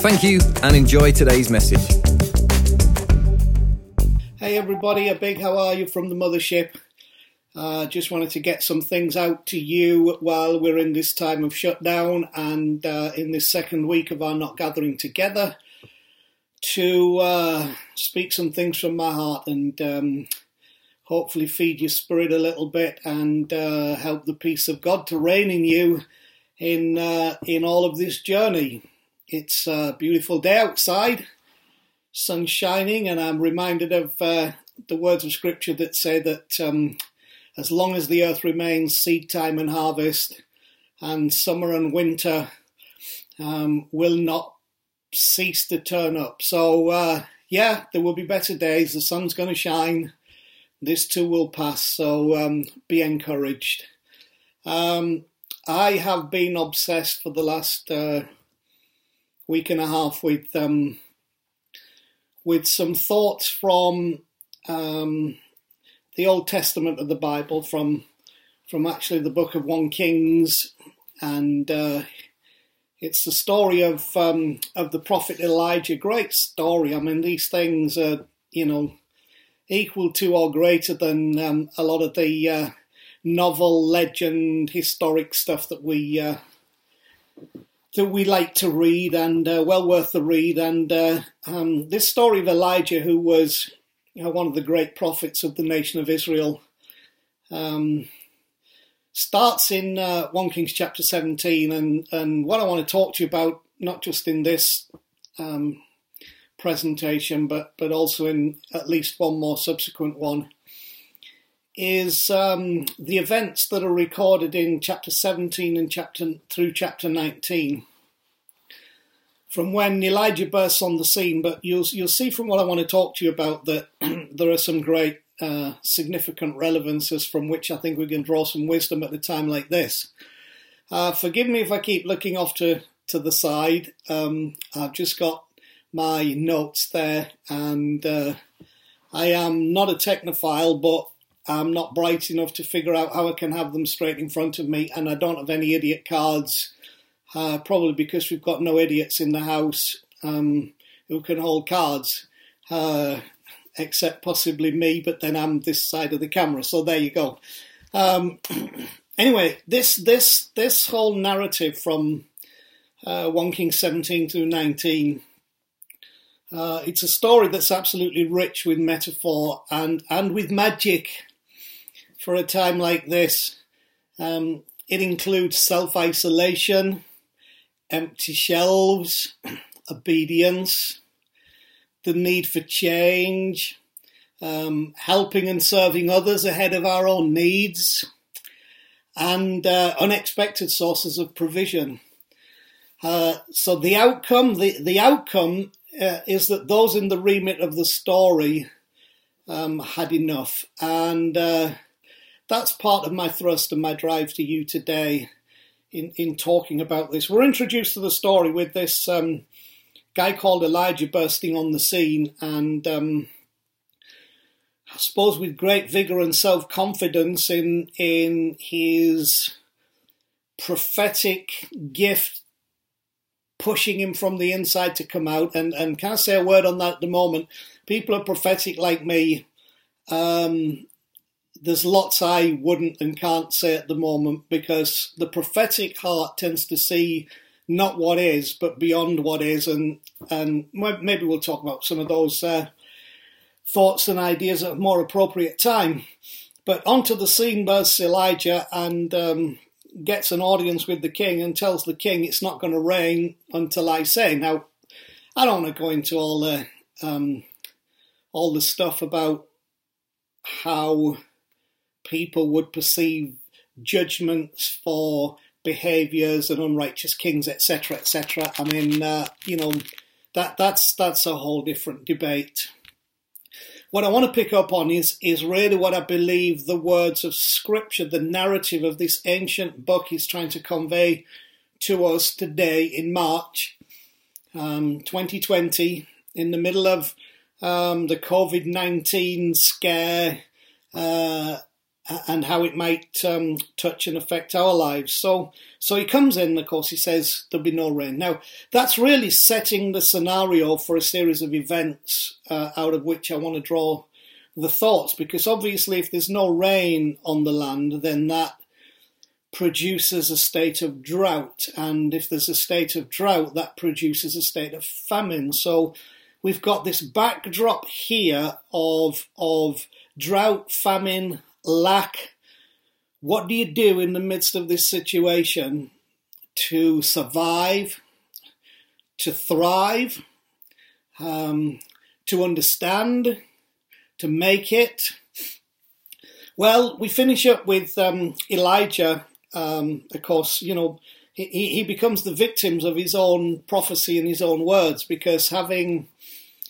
Thank you and enjoy today's message. Hey everybody, a big how are you from the mothership. Uh, just wanted to get some things out to you while we're in this time of shutdown and uh, in this second week of our not gathering together to uh, speak some things from my heart and um, hopefully feed your spirit a little bit and uh, help the peace of God to reign in you in uh, in all of this journey. It's a beautiful day outside, sun shining, and I'm reminded of uh, the words of scripture that say that um, as long as the earth remains, seed time and harvest, and summer and winter um, will not cease to turn up. So, uh, yeah, there will be better days. The sun's going to shine. This too will pass. So, um, be encouraged. Um, I have been obsessed for the last uh, week and a half with um, with some thoughts from um, the Old Testament of the Bible, from from actually the Book of One Kings, and uh, it's the story of um, of the prophet Elijah. Great story. I mean, these things are you know equal to or greater than um, a lot of the uh, novel, legend, historic stuff that we uh, that we like to read and uh, well worth the read. And uh, um, this story of Elijah, who was you know, one of the great prophets of the nation of Israel, um, starts in uh, 1 Kings chapter 17. And, and what I want to talk to you about, not just in this um, presentation, but, but also in at least one more subsequent one, is um, the events that are recorded in chapter 17 and chapter through chapter 19 from when Elijah bursts on the scene. But you'll you'll see from what I want to talk to you about that there are some great uh, significant relevances from which I think we can draw some wisdom at a time like this. Uh, forgive me if I keep looking off to to the side. Um, I've just got my notes there, and uh, I am not a technophile, but I'm not bright enough to figure out how I can have them straight in front of me, and I don't have any idiot cards, uh, probably because we've got no idiots in the house um, who can hold cards, uh, except possibly me, but then I'm this side of the camera, so there you go. Um, anyway, this this this whole narrative from uh, 1 King 17 to 19 uh, it's a story that's absolutely rich with metaphor and, and with magic for a time like this. Um, it includes self isolation, empty shelves, obedience, the need for change, um, helping and serving others ahead of our own needs, and uh, unexpected sources of provision. Uh, so the outcome, the, the outcome uh, is that those in the remit of the story um, had enough, and uh, that's part of my thrust and my drive to you today in, in talking about this. We're introduced to the story with this um, guy called Elijah bursting on the scene, and um, I suppose with great vigor and self confidence in in his prophetic gift pushing him from the inside to come out. And and can I say a word on that at the moment? People are prophetic like me. Um, there's lots I wouldn't and can't say at the moment because the prophetic heart tends to see not what is, but beyond what is, and and maybe we'll talk about some of those uh, thoughts and ideas at a more appropriate time. But onto the scene bursts Elijah and um, gets an audience with the king and tells the king it's not going to rain until I say. Now, I don't want to go into all the um, all the stuff about how people would perceive judgments for behaviours and unrighteous kings, etc., etc. I mean, uh, you know, that that's that's a whole different debate. What I want to pick up on is is really what I believe the words of Scripture, the narrative of this ancient book, is trying to convey to us today in March um, 2020, in the middle of um, the COVID 19 scare. Uh, and how it might um, touch and affect our lives. So, so he comes in. Of course, he says there'll be no rain. Now, that's really setting the scenario for a series of events uh, out of which I want to draw the thoughts. Because obviously, if there's no rain on the land, then that produces a state of drought, and if there's a state of drought, that produces a state of famine. So, we've got this backdrop here of of drought, famine lack. What do you do in the midst of this situation to survive, to thrive, um, to understand, to make it? Well, we finish up with um, Elijah. Um, of course, you know, he, he becomes the victims of his own prophecy and his own words because having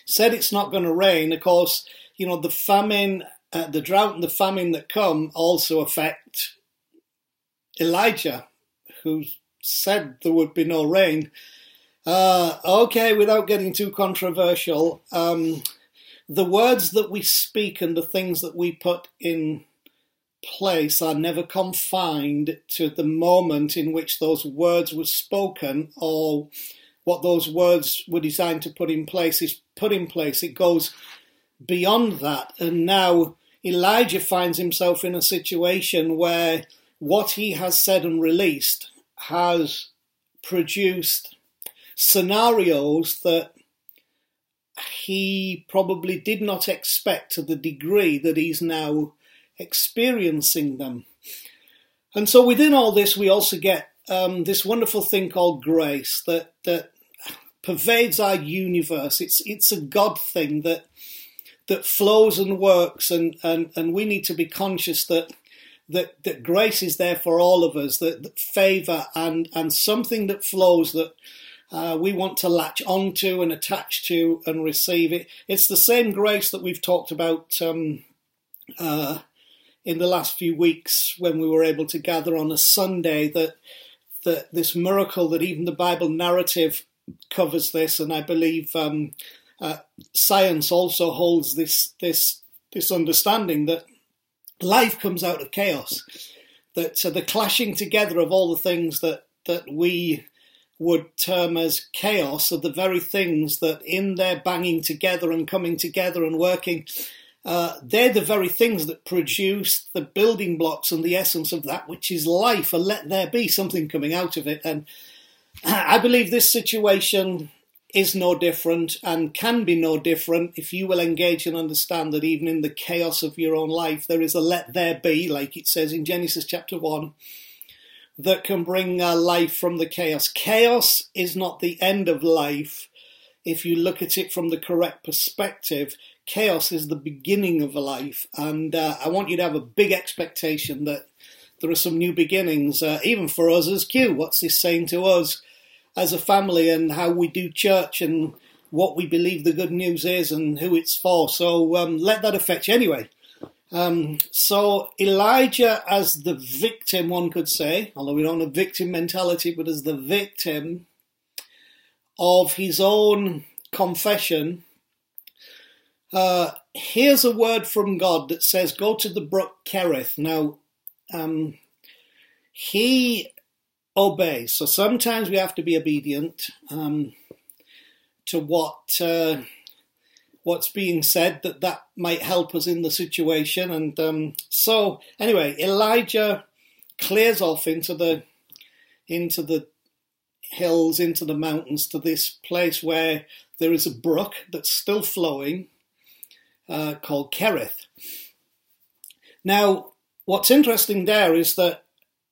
said it's not going to rain, of course, you know, the famine uh, the drought and the famine that come also affect Elijah, who said there would be no rain. Uh, okay, without getting too controversial, um, the words that we speak and the things that we put in place are never confined to the moment in which those words were spoken or what those words were designed to put in place is put in place. It goes beyond that. And now Elijah finds himself in a situation where what he has said and released has produced scenarios that he probably did not expect to the degree that he's now experiencing them. And so within all this, we also get um, this wonderful thing called grace that, that pervades our universe. It's, it's a God thing that that flows and works, and, and, and we need to be conscious that that, that grace is there for all of us, that, that favour and, and something that flows that uh, we want to latch onto and attach to and receive it. It's the same grace that we've talked about um, uh, in the last few weeks when we were able to gather on a Sunday. That that this miracle that even the Bible narrative covers this, and I believe um, uh, science also holds this this this understanding that life comes out of chaos. That uh, the clashing together of all the things that that we would term as chaos are the very things that, in their banging together and coming together and working, uh, they're the very things that produce the building blocks and the essence of that which is life. And let there be something coming out of it. And I believe this situation is no different and can be no different if you will engage and understand that even in the chaos of your own life, there is a let there be, like it says in Genesis chapter 1, that can bring uh, life from the chaos. Chaos is not the end of life if you look at it from the correct perspective. Chaos is the beginning of a life, and uh, I want you to have a big expectation that there are some new beginnings, uh, even for us as Q. What's this saying to us? As a family and how we do church and what we believe the good news is and who it's for. So um, let that affect you anyway. Um, so Elijah, as the victim, one could say, although we don't have victim mentality, but as the victim of his own confession, uh, here's a word from God that says, "Go to the brook Kerith." Now, um, he obey. So sometimes we have to be obedient um, to what uh, what's being said. That that might help us in the situation. And um, so anyway, Elijah clears off into the into the hills, into the mountains, to this place where there is a brook that's still flowing, uh, called Kerith. Now, what's interesting there is that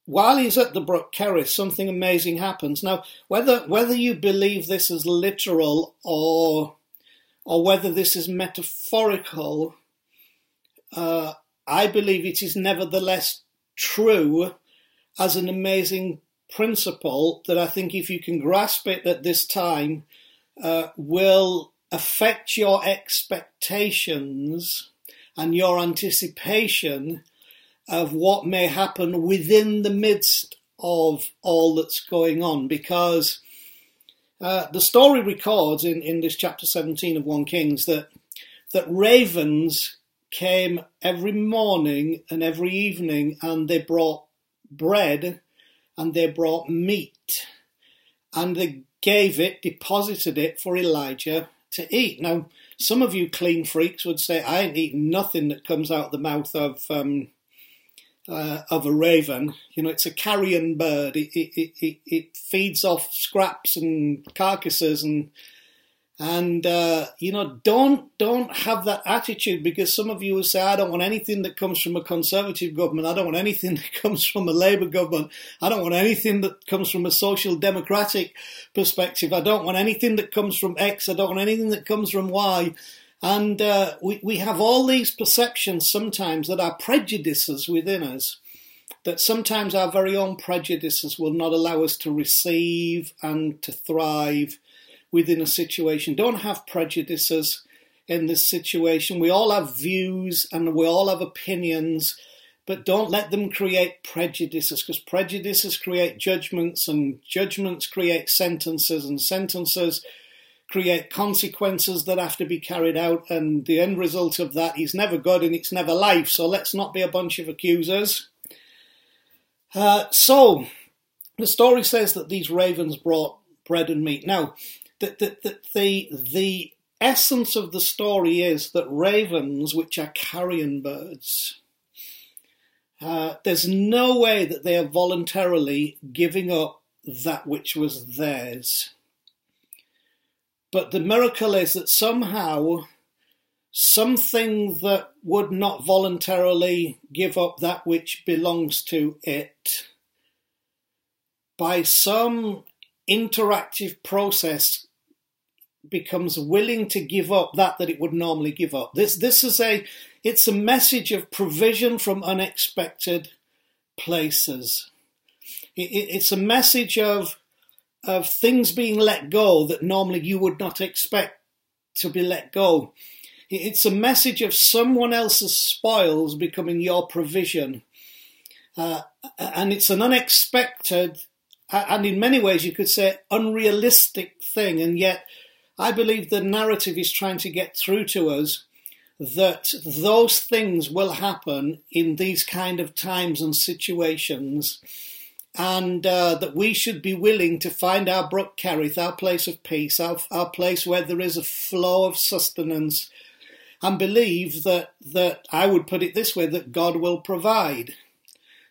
while he's at the brook Kerith, something amazing happens. Now, whether whether you believe this is literal or or whether this is metaphorical, uh, I believe it is nevertheless true as an amazing principle that I think if you can grasp it at this time, uh, will affect your expectations and your anticipation of what may happen within the midst of all that's going on. Because uh, the story records in, in this chapter 17 of 1 Kings that, that ravens came every morning and every evening and they brought bread and they brought meat and they gave it, deposited it for Elijah to eat. Now, some of you clean freaks would say, I ain't eating nothing that comes out the mouth of um, uh, of a raven. You know, it's a carrion bird. It, it, it, it feeds off scraps and carcasses and and uh, you know, don't don't have that attitude because some of you will say, "I don't want anything that comes from a conservative government. I don't want anything that comes from a Labour government. I don't want anything that comes from a social democratic perspective. I don't want anything that comes from X. I don't want anything that comes from Y." And uh, we we have all these perceptions sometimes that are prejudices within us. That sometimes our very own prejudices will not allow us to receive and to thrive within a situation. Don't have prejudices in this situation. We all have views and we all have opinions, but don't let them create prejudices because prejudices create judgments and judgments create sentences and sentences create consequences that have to be carried out and the end result of that is never good and it's never life. So let's not be a bunch of accusers. Uh, so the story says that these ravens brought bread and meat. Now, the, the, the, the essence of the story is that ravens, which are carrion birds, uh, there's no way that they are voluntarily giving up that which was theirs. But the miracle is that somehow something that would not voluntarily give up that which belongs to it, by some interactive process becomes willing to give up that that it would normally give up. This this is a it's a message of provision from unexpected places. It, it's a message of of things being let go that normally you would not expect to be let go. It's a message of someone else's spoils becoming your provision. Uh, and it's an unexpected and in many ways you could say unrealistic thing and yet I believe the narrative is trying to get through to us that those things will happen in these kind of times and situations, and uh, that we should be willing to find our brook Kerith, our place of peace, our, our place where there is a flow of sustenance, and believe that, that I would put it this way that God will provide.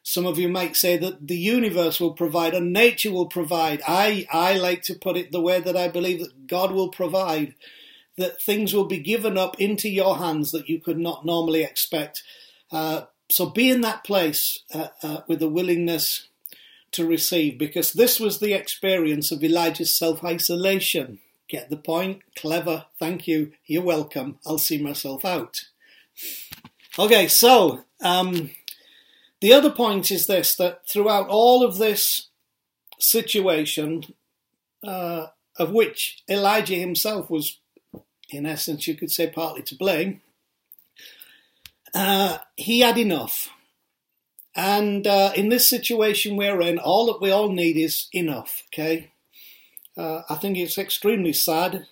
Some of you might say that the universe will provide and nature will provide. I, I like to put it the way that I believe that God will provide, that things will be given up into your hands that you could not normally expect. Uh, so be in that place uh, uh, with a willingness to receive, because this was the experience of Elijah's self isolation. Get the point? Clever. Thank you. You're welcome. I'll see myself out. Okay, so um, the other point is this that throughout all of this situation, uh, of which Elijah himself was, in essence, you could say, partly to blame, uh, he had enough. And uh, in this situation we're in, all that we all need is enough, okay? Uh, I think it's extremely sad,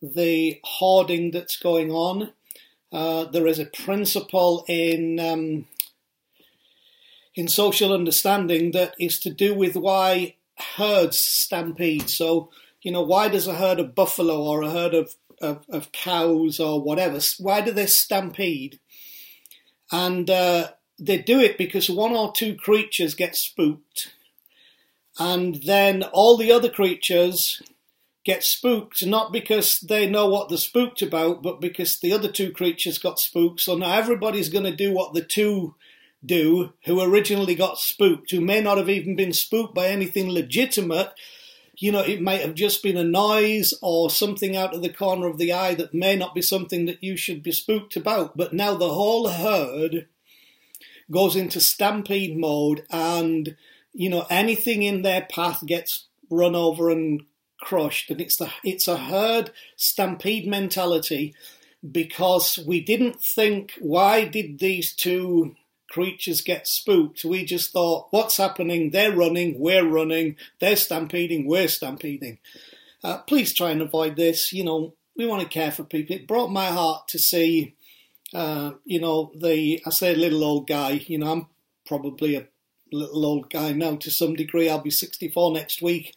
the hoarding that's going on. Uh, there is a principle in um, in social understanding that is to do with why herds stampede. So, you know, why does a herd of buffalo or a herd of, of, of cows or whatever, why do they stampede? And uh, they do it because one or two creatures get spooked. And then all the other creatures get spooked, not because they know what they're spooked about, but because the other two creatures got spooked. So now everybody's going to do what the two do who originally got spooked, who may not have even been spooked by anything legitimate. You know, it might have just been a noise or something out of the corner of the eye that may not be something that you should be spooked about. But now the whole herd goes into stampede mode and you know, anything in their path gets run over and crushed, and it's the it's a herd stampede mentality because we didn't think why did these two creatures get spooked. We just thought, what's happening? They're running, we're running, they're stampeding, we're stampeding. Uh, please try and avoid this. You know, we want to care for people. It broke my heart to see, uh, you know, the, I say little old guy, you know, I'm probably a little old guy now to some degree. I'll be 64 next week.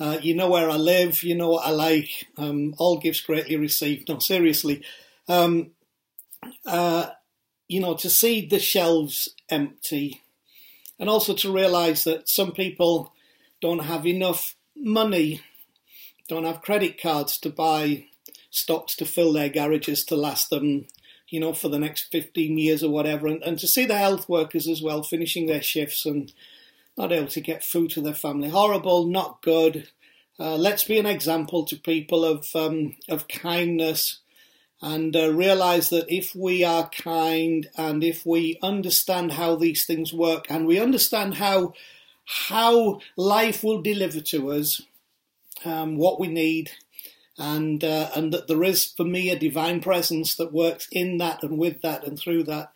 Uh, you know where I live, you know what I like. Um, all gifts greatly received. No, seriously. Um, uh, you know, to see the shelves empty and also to realise that some people don't have enough money, don't have credit cards to buy stocks to fill their garages to last them, you know, for the next 15 years or whatever. And, and to see the health workers as well finishing their shifts and not able to get food to their family. Horrible, not good. Uh, let's be an example to people of um, of kindness and uh, realize that if we are kind and if we understand how these things work and we understand how how life will deliver to us um, what we need and uh, and that there is for me a divine presence that works in that and with that and through that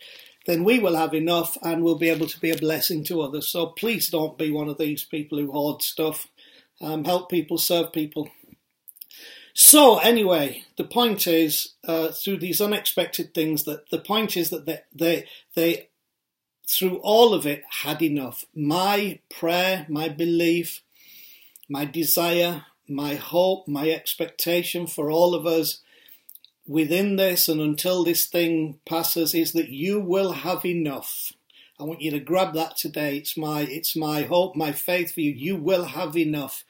then we will have enough and we'll be able to be a blessing to others. So please don't be one of these people who hoard stuff. Um, help people serve people. So anyway, the point is uh, through these unexpected things that the point is that they, they they through all of it had enough. My prayer, my belief, my desire, my hope, my expectation for all of us within this and until this thing passes is that you will have enough. I want you to grab that today. It's my it's my hope, my faith for you. You will have enough.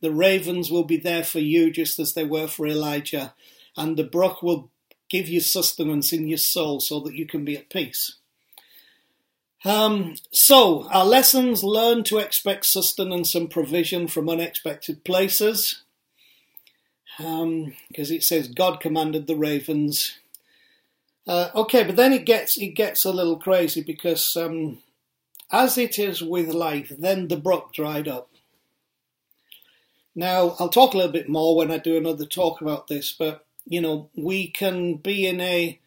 The ravens will be there for you just as they were for Elijah, and the brook will give you sustenance in your soul so that you can be at peace. Um, so, our lessons learn to expect sustenance and provision from unexpected places. Because um, it says God commanded the ravens. Uh, okay, but then it gets it gets a little crazy because um, as it is with life, then the brook dried up. Now, I'll talk a little bit more when I do another talk about this, but you know, we can be in a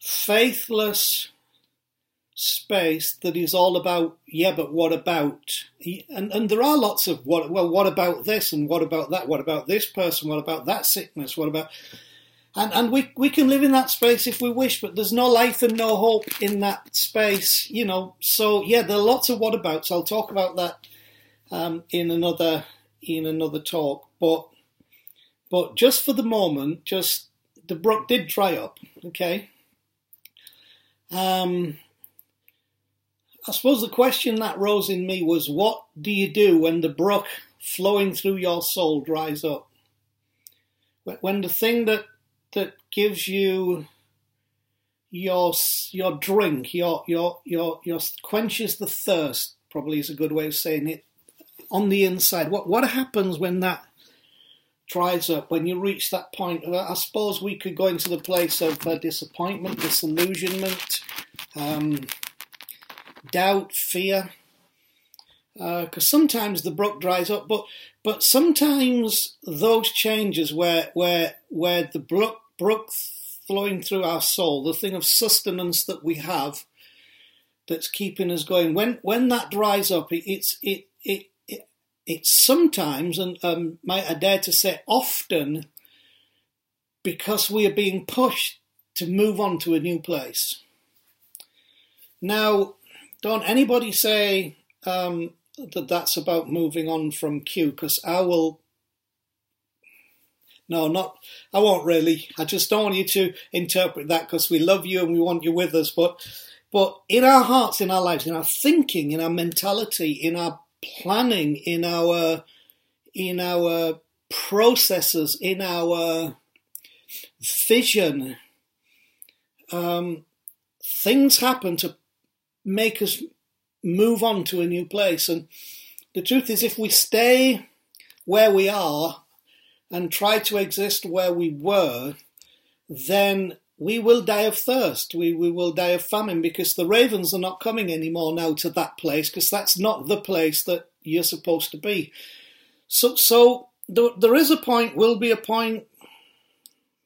faithless space that is all about, yeah, but what about? And, and there are lots of what, well, what about this and what about that? What about this person? What about that sickness? What about, and, and we, we can live in that space if we wish, but there's no life and no hope in that space, you know. So, yeah, there are lots of what abouts. I'll talk about that um, in another in another talk. But but just for the moment, just the brook did dry up. Okay. Um, I suppose the question that rose in me was, what do you do when the brook flowing through your soul dries up? When the thing that that gives you your your drink, your your your your quenches the thirst, probably is a good way of saying it, on the inside. What what happens when that dries up? When you reach that point, I suppose we could go into the place of uh, disappointment, disillusionment, um, doubt, fear. Because uh, sometimes the brook dries up, but but sometimes those changes where where where the brook brook flowing through our soul, the thing of sustenance that we have, that's keeping us going. When when that dries up, it, it's it it it's sometimes, and um, might I dare to say often, because we are being pushed to move on to a new place. Now, don't anybody say um, that that's about moving on from Q, because I will. No, not. I won't really. I just don't want you to interpret that because we love you and we want you with us. But, but in our hearts, in our lives, in our thinking, in our mentality, in our planning, in our in our processes, in our vision. Um, things happen to make us move on to a new place. And the truth is, if we stay where we are and try to exist where we were, then we will die of thirst. We, we will die of famine because the ravens are not coming anymore now to that place because that's not the place that you're supposed to be. So, so there, there is a point, will be a point.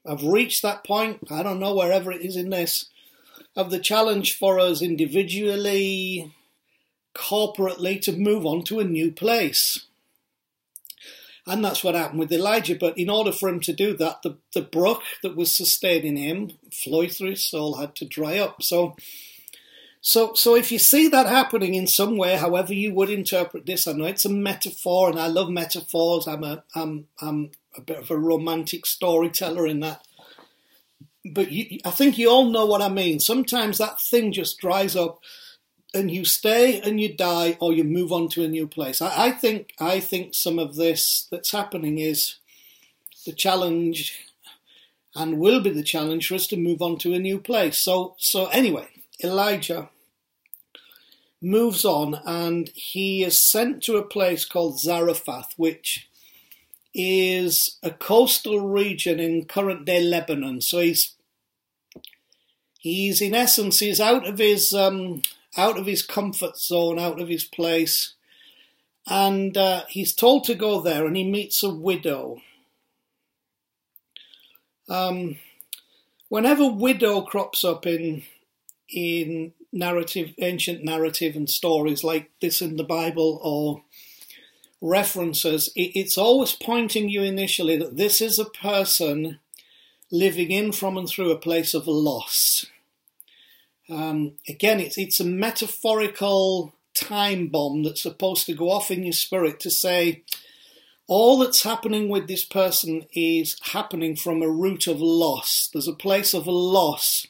I've reached that point. I don't know wherever it is in this of the challenge for us individually, corporately, to move on to a new place. And that's what happened with Elijah. But in order for him to do that, the, the brook that was sustaining him, flowing through his soul, had to dry up. So, so, so if you see that happening in some way, however you would interpret this, I know it's a metaphor, and I love metaphors. I'm a, I'm, I'm a bit of a romantic storyteller in that. But you, I think you all know what I mean. Sometimes that thing just dries up and you stay and you die or you move on to a new place. I, I think I think some of this that's happening is the challenge and will be the challenge for us to move on to a new place. So so anyway, Elijah moves on and he is sent to a place called Zarephath, which is a coastal region in current day Lebanon. So he's he's in essence he's out of his um, out of his comfort zone, out of his place. And uh, he's told to go there, and he meets a widow. Um, whenever widow crops up in in narrative, ancient narrative and stories like this in the Bible or references, it's always pointing you initially that this is a person living in from and through a place of loss. Um, again, it's it's a metaphorical time bomb that's supposed to go off in your spirit to say all that's happening with this person is happening from a root of loss. There's a place of loss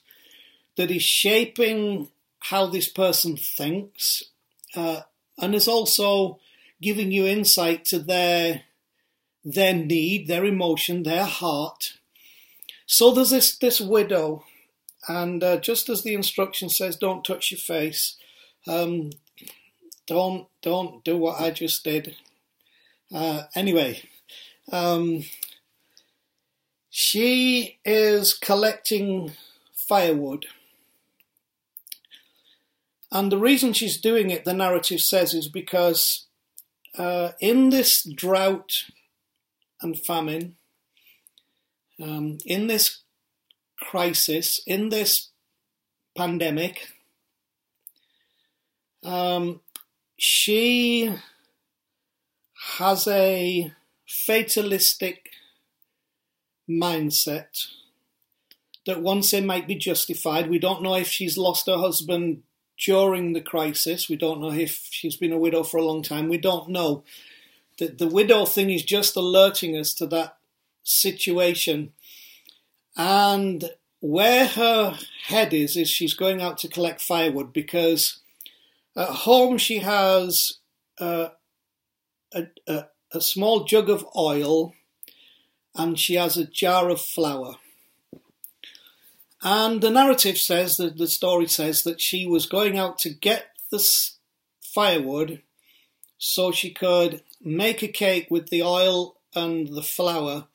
that is shaping how this person thinks, uh, and is also giving you insight to their their need, their emotion, their heart. So there's this this widow and uh, just as the instruction says, don't touch your face, um, don't don't do what I just did. Uh, anyway, um, she is collecting firewood. And the reason she's doing it, the narrative says, is because uh, in this drought and famine, um, in this crisis, in this pandemic, um, she has a fatalistic mindset that once it might be justified, we don't know if she's lost her husband during the crisis. We don't know if she's been a widow for a long time. We don't know. The, the widow thing is just alerting us to that situation and where her head is, is she's going out to collect firewood because at home she has uh, a, a, a small jug of oil and she has a jar of flour. And the narrative says that the story says that she was going out to get this firewood so she could make a cake with the oil and the flour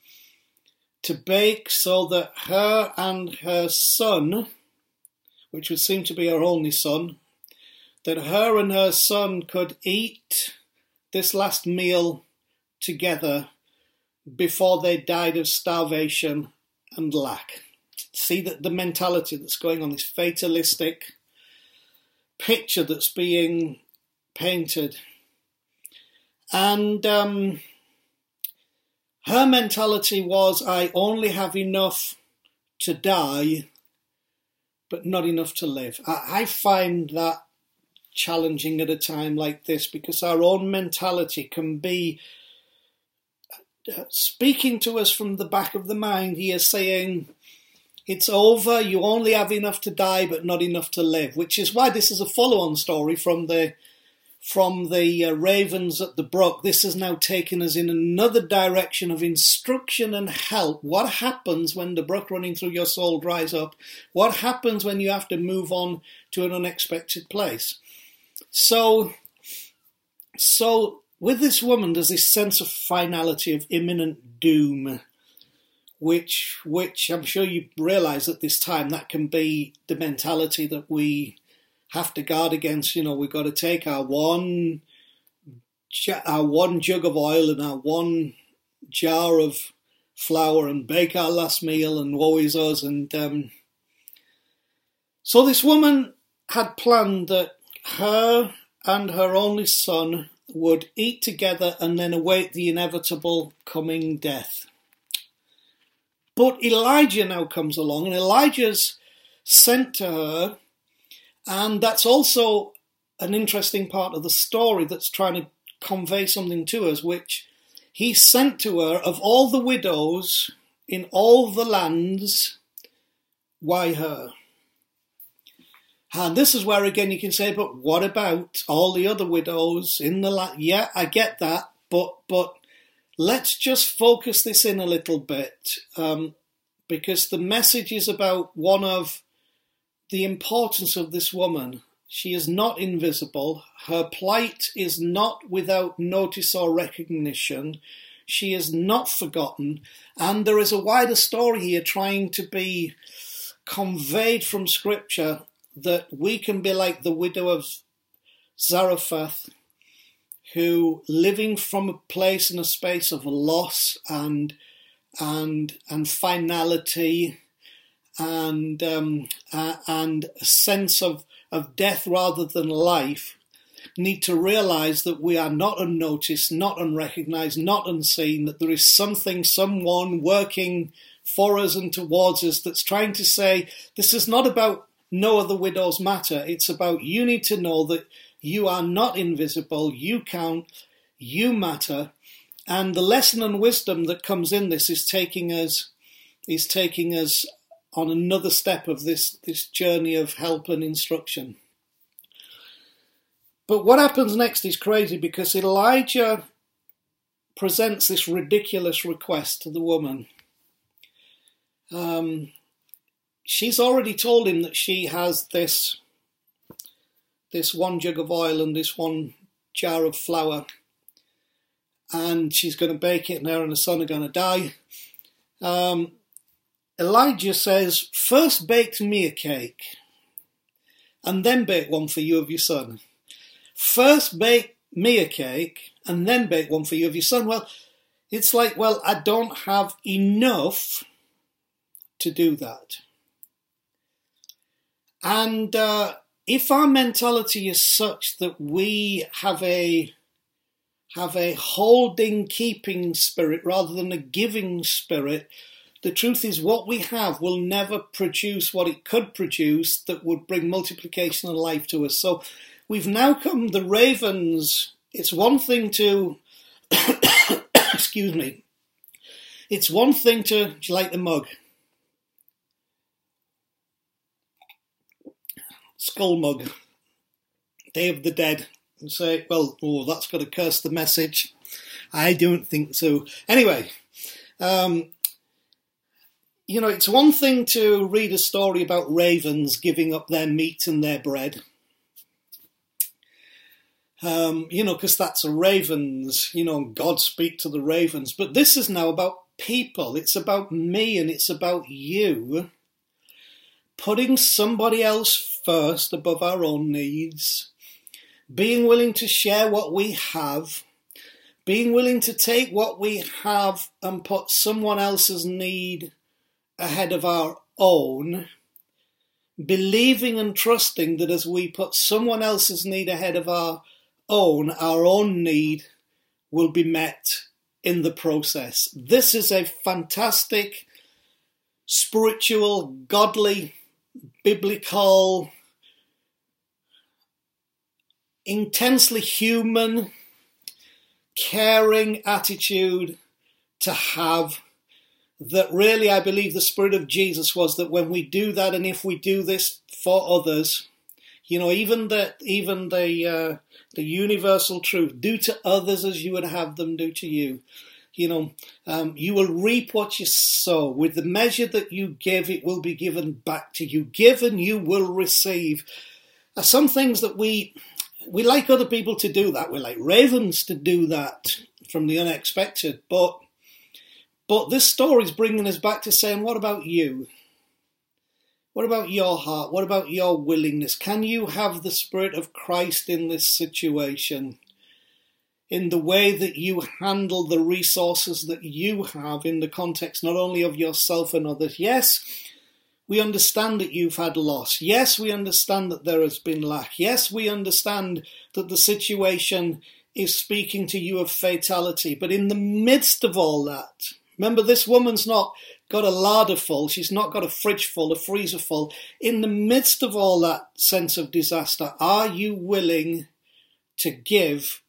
to bake so that her and her son, which would seem to be her only son, that her and her son could eat this last meal together before they died of starvation and lack. See that the mentality that's going on, this fatalistic picture that's being painted. And um, her mentality was I only have enough to die, but not enough to live. I, I find that challenging at a time like this because our own mentality can be uh, speaking to us from the back of the mind here saying, it's over, you only have enough to die but not enough to live, which is why this is a follow on story from the from the uh, ravens at the brook, this has now taken us in another direction of instruction and help. What happens when the brook running through your soul dries up? What happens when you have to move on to an unexpected place? So, so with this woman, there's this sense of finality, of imminent doom, which, which I'm sure you realise at this time that can be the mentality that we have to guard against. You know, we've got to take our one our one jug of oil and our one jar of flour and bake our last meal and woe is us. And um, so this woman had planned that her and her only son would eat together and then await the inevitable coming death. But Elijah now comes along, and Elijah's sent to her, and that's also an interesting part of the story that's trying to convey something to us, which he sent to her of all the widows in all the lands, why her? And this is where again you can say, but what about all the other widows in the land? Yeah, I get that, but but let's just focus this in a little bit um, because the message is about one of the importance of this woman. She is not invisible. Her plight is not without notice or recognition. She is not forgotten. And there is a wider story here trying to be conveyed from Scripture that we can be like the widow of Zarephath, who living from a place and a space of loss and and and finality and um, uh, and a sense of of death rather than life need to realize that we are not unnoticed, not unrecognized, not unseen, that there is something, someone working for us and towards us that's trying to say this is not about no other widows matter. It's about you need to know that you are not invisible, you count, you matter. And the lesson and wisdom that comes in this is taking us is taking us on another step of this, this journey of help and instruction. But what happens next is crazy because Elijah presents this ridiculous request to the woman. Um, she's already told him that she has this this one jug of oil and this one jar of flour, and she's going to bake it, and her and her son are going to die. Um, Elijah says, First bake me a cake, and then bake one for you of your son. First bake me a cake, and then bake one for you of your son. Well, it's like, well, I don't have enough to do that. And uh, if our mentality is such that we have a have a holding, keeping spirit rather than a giving spirit, the truth is what we have will never produce what it could produce that would bring multiplication and life to us. So we've now come the ravens. It's one thing to excuse me. It's one thing to do you like the mug? Skull mug, Day of the Dead, and say, well, oh, that's got to curse the message. I don't think so. Anyway, um, you know, it's one thing to read a story about ravens giving up their meat and their bread. Um, you know, because that's a ravens, you know, God speak to the ravens. But this is now about people. It's about me and it's about you putting somebody else first above our own needs, being willing to share what we have, being willing to take what we have and put someone else's need ahead of our own, believing and trusting that as we put someone else's need ahead of our own, our own need will be met in the process. This is a fantastic, spiritual, godly biblical, intensely human, caring attitude to have that really I believe the spirit of Jesus was that when we do that and if we do this for others, you know, even the even the uh, the universal truth, do to others as you would have them do to you you know, um, you will reap what you sow. With the measure that you give, it will be given back to you. Give and you will receive. Are some things that we we like other people to do that. We like ravens to do that from the unexpected. But but this story is bringing us back to saying, what about you? What about your heart? What about your willingness? Can you have the Spirit of Christ in this situation? In the way that you handle the resources that you have in the context not only of yourself and others. Yes, we understand that you've had loss. Yes, we understand that there has been lack. Yes, we understand that the situation is speaking to you of fatality. But in the midst of all that, remember this woman's not got a larder full, she's not got a fridge full, a freezer full. In the midst of all that sense of disaster, are you willing to give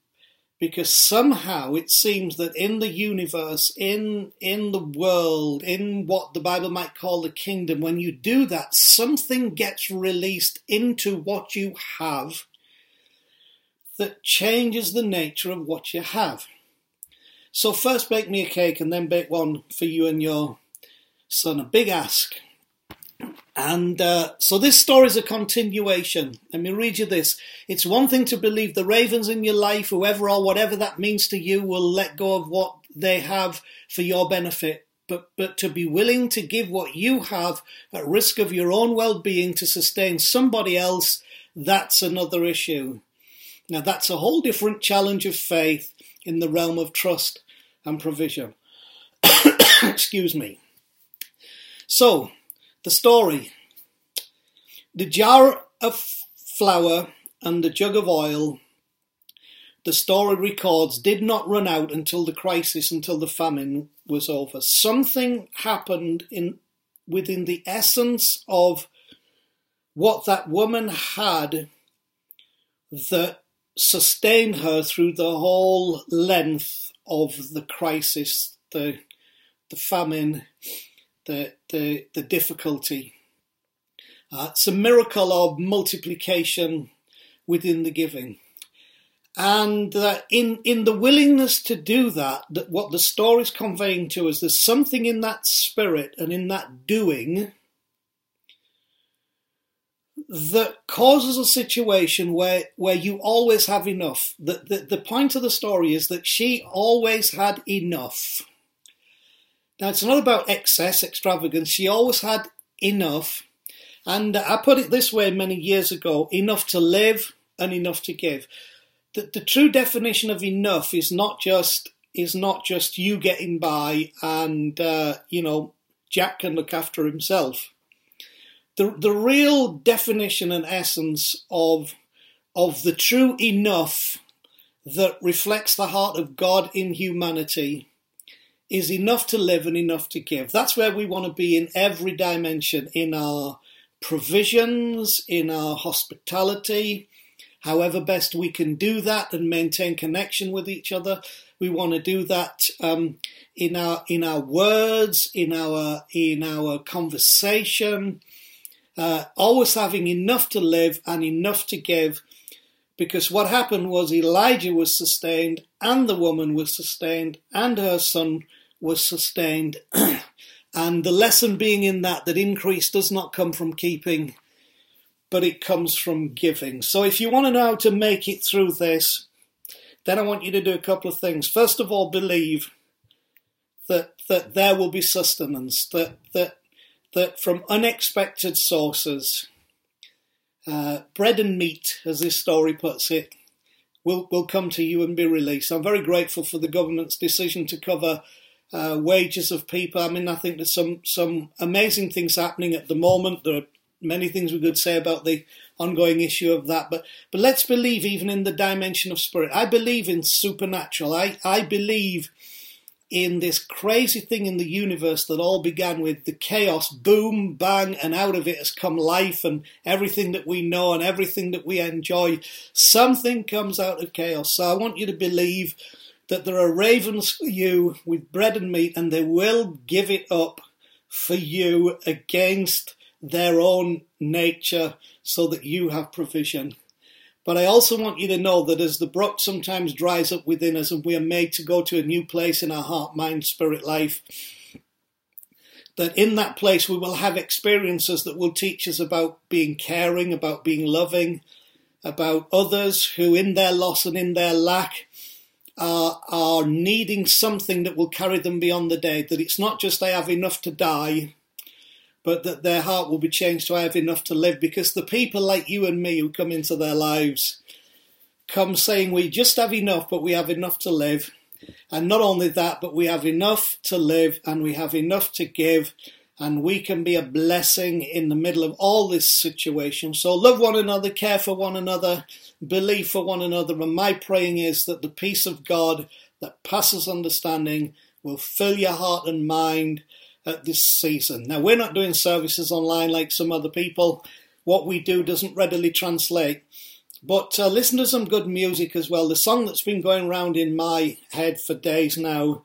because somehow it seems that in the universe, in in the world, in what the Bible might call the kingdom, when you do that, something gets released into what you have that changes the nature of what you have. So first bake me a cake and then bake one for you and your son. A big ask. And uh, so this story is a continuation. Let me read you this. It's one thing to believe the ravens in your life, whoever or whatever that means to you, will let go of what they have for your benefit. But, but to be willing to give what you have at risk of your own well being to sustain somebody else, that's another issue. Now, that's a whole different challenge of faith in the realm of trust and provision. Excuse me. So, the story. The jar of flour and the jug of oil, the story records, did not run out until the crisis, until the famine was over. Something happened in within the essence of what that woman had that sustained her through the whole length of the crisis, the the famine, the, the, the difficulty. Uh, it's a miracle of multiplication within the giving. And uh, in, in the willingness to do that, that, what the story is conveying to us, there's something in that spirit and in that doing that causes a situation where, where you always have enough. The, the, the point of the story is that she always had enough. Now, it's not about excess, extravagance. She always had enough. And I put it this way many years ago enough to live and enough to give. The, the true definition of enough is not just is not just you getting by and uh, you know Jack can look after himself. The the real definition and essence of of the true enough that reflects the heart of God in humanity is enough to live and enough to give. That's where we want to be in every dimension in our provisions, in our hospitality, however best we can do that and maintain connection with each other. We want to do that um, in our in our words, in our in our conversation, uh, always having enough to live and enough to give. Because what happened was Elijah was sustained, and the woman was sustained, and her son was sustained. and the lesson being in that, that increase does not come from keeping, but it comes from giving. So if you want to know how to make it through this, then I want you to do a couple of things. First of all, believe that that there will be sustenance, that that that from unexpected sources, uh, bread and meat, as this story puts it, will will come to you and be released. I'm very grateful for the government's decision to cover uh, wages of people. I mean, I think there's some some amazing things happening at the moment. There are many things we could say about the ongoing issue of that, but but let's believe even in the dimension of spirit. I believe in supernatural. I I believe in this crazy thing in the universe that all began with the chaos, boom, bang, and out of it has come life and everything that we know and everything that we enjoy. Something comes out of chaos. So I want you to believe that there are ravens for you with bread and meat, and they will give it up for you against their own nature so that you have provision. But I also want you to know that as the brook sometimes dries up within us and we are made to go to a new place in our heart, mind, spirit life, that in that place we will have experiences that will teach us about being caring, about being loving, about others who in their loss and in their lack are, are needing something that will carry them beyond the day. That it's not just I have enough to die, but that their heart will be changed to I have enough to live. Because the people like you and me who come into their lives, come saying we just have enough, but we have enough to live. And not only that, but we have enough to live and we have enough to give and we can be a blessing in the middle of all this situation. So love one another, care for one another, believe for one another. And my praying is that the peace of God that passes understanding will fill your heart and mind at this season. Now, we're not doing services online like some other people. What we do doesn't readily translate. But uh, listen to some good music as well. The song that's been going around in my head for days now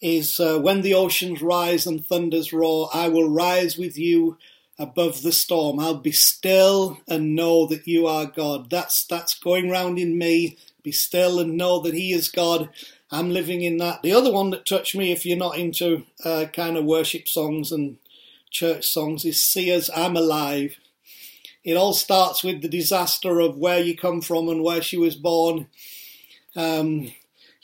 is uh, When the Oceans Rise and Thunders Roar, I will rise with you above the storm. I'll be still and know that you are God. That's, that's going round in me. Be still and know that He is God. I'm living in that. The other one that touched me, if you're not into uh, kind of worship songs and church songs, is Sia's I'm Alive. It all starts with the disaster of where you come from and where she was born. Um,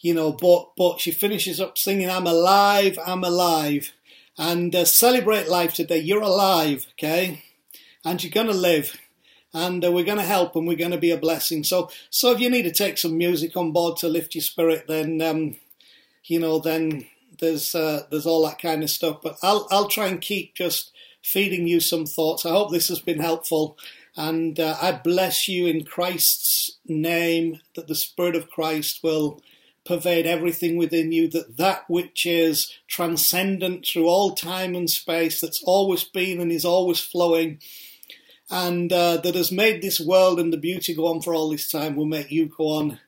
you know, but but she finishes up singing, "I'm alive, I'm alive," and uh, celebrate life today. You're alive, okay, and you're gonna live, and uh, we're gonna help, and we're gonna be a blessing. So, so if you need to take some music on board to lift your spirit, then um, you know, then there's uh, there's all that kind of stuff. But I'll I'll try and keep just feeding you some thoughts. I hope this has been helpful. And uh, I bless you in Christ's name that the Spirit of Christ will pervade everything within you, that that which is transcendent through all time and space, that's always been and is always flowing, and uh, that has made this world and the beauty go on for all this time, will make you go on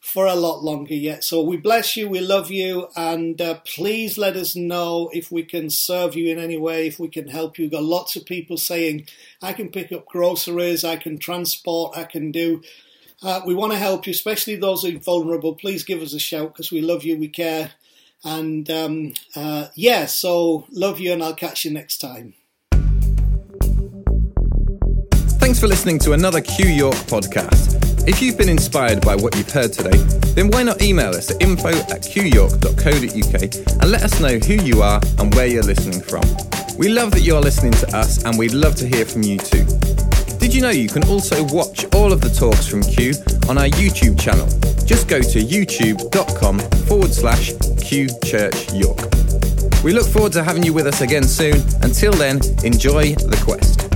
for a lot longer yet. So we bless you, we love you, and uh, please let us know if we can serve you in any way, if we can help you. We've got lots of people saying, I can pick up groceries, I can transport, I can do uh, we want to help you, especially those who are vulnerable. Please give us a shout because we love you, we care. And um, uh, yeah, so love you, and I'll catch you next time. Thanks for listening to another Q York podcast. If you've been inspired by what you've heard today, then why not email us at info at qyork.co.uk and let us know who you are and where you're listening from. We love that you're listening to us and we'd love to hear from you too. Did you know you can also watch all of the talks from Q on our YouTube channel? Just go to youtube.com forward slash Q Church York. We look forward to having you with us again soon. Until then, enjoy the quest.